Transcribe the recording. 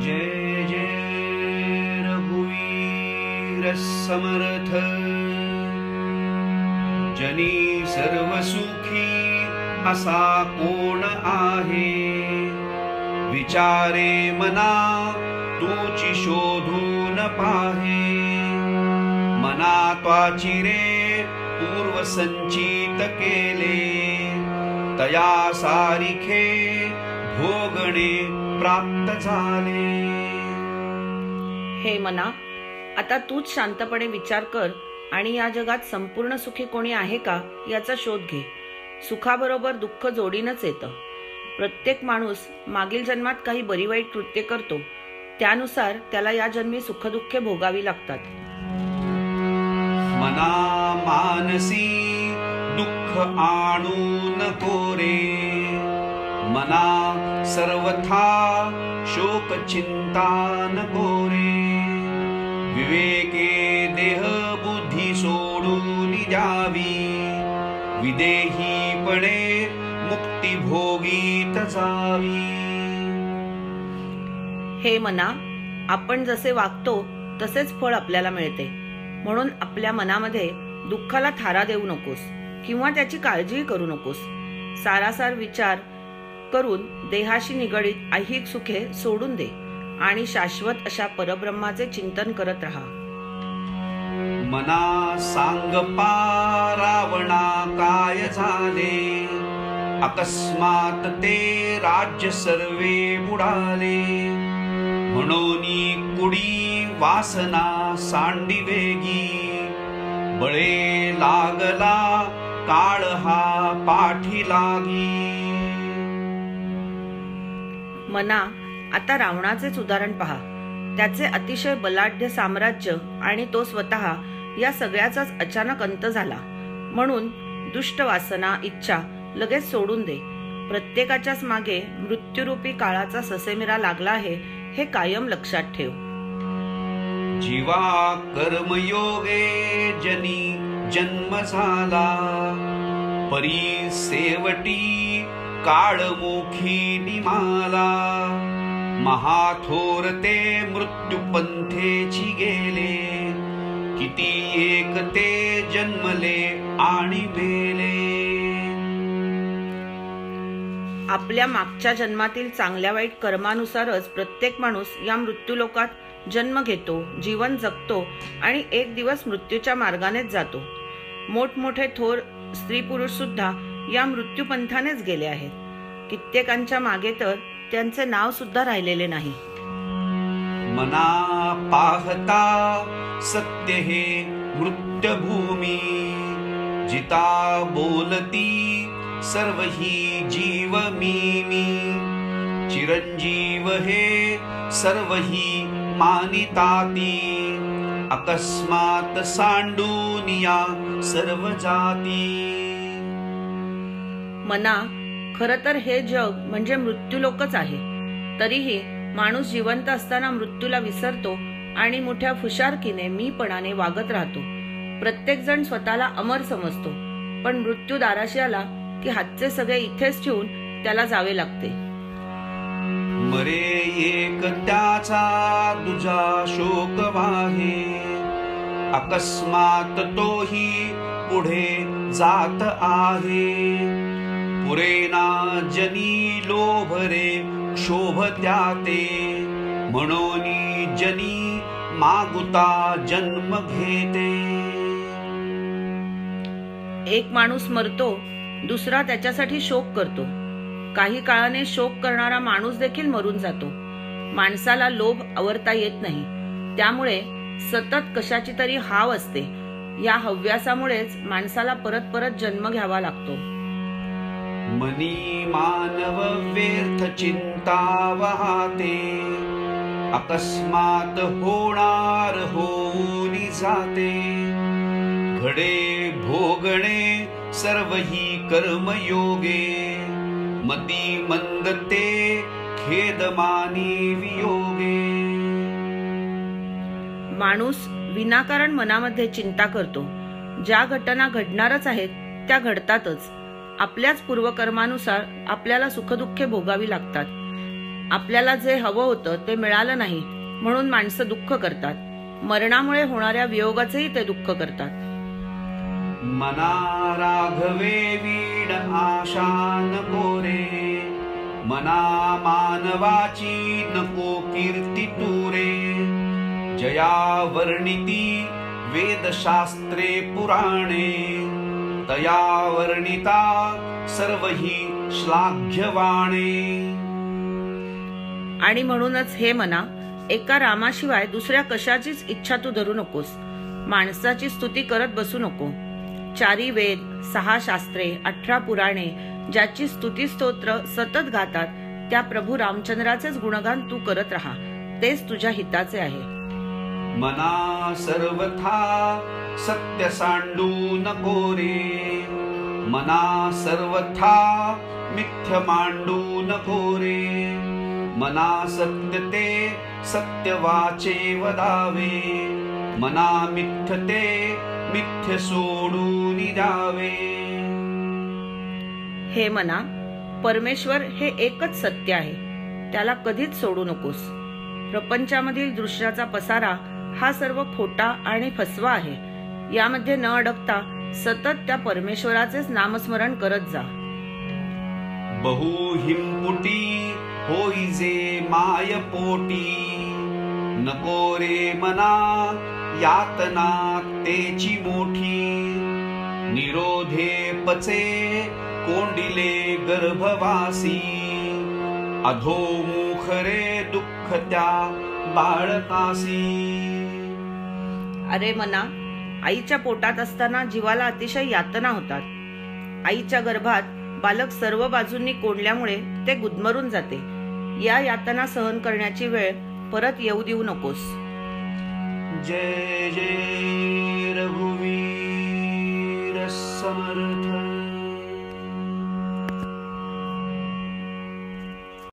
जय जय रघुवीर समर्थ जनी सर्व सुखी असा कोण आहे? विचारे मना तूची शोधून पाहे। मना त्वाची रे पूर्व संचित केले। तया सारिखे भोगणे प्राप्त झाले. हे मना आता तूच शांतपणे विचार कर आणि या जगात संपूर्ण सुखी कोणी आहे का याचा शोध घे. सुखाबरोबर दुःख जोडीनच येतं. प्रत्येक माणूस मागील जन्मात काही बरी वाईट कृत्य करतो. त्यानुसार त्याला या जन्मी सुखदुःखे भोगावी लागतात. मना मानसी दुःख आणू नको रे. मना सर्वथा शोक चिंता न कोरे विवेके देह बुद्धी सोडून जावी। विदेहीपणे मुक्ती भोगीत जावी। हे मना आपण जसे वागतो तसेच फळ आपल्याला मिळते. म्हणून आपल्या मनामध्ये दुःखाला थारा देऊ नकोस किंवा त्याची काळजीही करू नकोस. सारासार विचार करून देहाशी निगडीत ऐहिक सुखे सोडून दे आणि शाश्वत अशा परब्रह्माचे चिंतन करत राहा. मना सांग रावणा काय झाले? अकस्मात ते राज्य सर्वे बुडाले. म्हणून कुडी वासना सांडी वेगी. बळे लागला काळ हा पाठी लागी. मना आता रावणाचेच उदाहरण पहा. त्याचे अतिशय बलाढ्य साम्राज्य आणि तो स्वतः या सगळ्याचाच अचानक अंत झाला. म्हणून दुष्ट वासना इच्छा लगेच सोडून दे. प्रत्येकाच्याच मागे मृत्यूरूपी काळाचा ससेमिरा लागला आहे हे कायम लक्षात ठेव. जीवा कर्मयोगे जनी जन्म झाला परी सेवटी काळमुखी निमाला. महाथोर ते मृत्यूपंथेची गेले. किती एक ते जन्मले आणि मेले. आपल्या मागच्या जन्मातील चांगल्या वाईट कर्मानुसारच प्रत्येक माणूस या मृत्यूलोकात जन्म घेतो जीवन जगतो आणि एक दिवस मृत्यूच्या मार्गानेच जातो. मोठमोठे थोर स्त्री पुरुष सुद्धा या मृत्यूपंथानेच गेले आहेत. कित्येकांच्या मागे तर त्यांचे नाव सुद्धा राहिलेले नाही. मना पाहता सत्य हे मृत्यभूमी. जिता बोलती सर्व ही जीव मी मी चिरंजीव हे सर्व ही मानिताती. अकस्मात सांडून या सर्व जाती. मना खर तर हे जग म्हणजे मृत्यूलोकच आहे. तरीही माणूस जिवंत असताना मृत्यूला विसरतो आणि मोठ्या फुशारकीने मीपणाने वागत राहतो. प्रत्येक जण स्वतःला अमर समजतो. पण मृत्यू दाराशी आला की हातचे सगळे इथेच ठेवून त्याला जावे लागते. मरे एक त्याचा तुझा शोक वाहे. अकस्मात तोही पुढे जात आहे. पुरेना जनी लोभरे शोभ त्याते. म्हणून जनी मागुता जन्म घेते. एक माणूस मरतो दुसरा त्याच्यासाठी शोक करतो. काही काळाने शोक करणारा माणूस देखील मरून जातो. माणसाला लोभ आवरता येत नाही. त्यामुळे सतत कशाची तरी हाव असते. या हव्यासामुळेच माणसाला परत परत जन्म घ्यावा लागतो. मनी मानव व्यर्थ चिंता वाहते अकस्मात होणार होऊन जाते. घडे भोगणे सर्व ही कर्मयोगे मती मंदते खेदमानी वियोगे. माणूस विनाकारण मनामध्ये चिंता करतो. ज्या घटना घडणारच आहेत त्या घडतातच. आपल्याच पूर्वकर्मानुसार आपल्याला सुखदुःखे भोगावी लागतात. आपल्याला जे हवं होतं ते मिळालं नाही म्हणून माणसं दुःख करतात. मरणामुळे होणाऱ्या वियोगाचेही ते दुःख करतात. मना राघवे वीड आशान कोरे मना मानवाची नको कीर्ती तुरे. जया वर्णिती वेदशास्त्रे पुराणे तया वर्णिता सर्व ही श्लाघ्यवाणे. आणि म्हणूनच हे मना एका रामाशिवाय दुसऱ्या कशाचीच इच्छा तू धरू नकोस. माणसाची स्तुती करत बसू नको. चारी वेद सहा शास्त्रे अठरा पुराणे ज्याची स्तुती स्तोत्र सतत गातात त्या प्रभू रामचंद्राचेच गुणगान तू करत राहा. तेच तुझ्या हिताचे आहे. मना सर्वथा सत्य सांडू नको मना सर्वथा मिथ्य मांडू नको मना सत्य ते सत्य वाचे वदावे. मना मिथ्य ते मिथ्य सोडून द्यावे हे मना परमेश्वर हे एकच सत्य आहे. त्याला कधीच सोडू नकोस. प्रपंचामधील दृश्याचा पसारा हा सर्व खोटा आणि फसवा आहे. यामध्ये न अडकता सतत त्या परमेश्वराचेच नामस्मरण करत जा. बहु हिमपुटी होई जे माय पोटी. नको रे मना यातना तेची मोठी. निरोधे पचे कोंडिले गर्भवासी. अधोमुख रे दुःख त्या बाळकासी. अरे मना आईच्या पोटात असताना जीवाला अतिशय यातना होतात. आईच्या गर्भात बालक सर्व बाजूंनी कोंडल्यामुळे ते गुदमरून जाते. या यातना सहन करण्याची वेळ परत येऊ देऊ नकोस. जय जय रघुवीर समर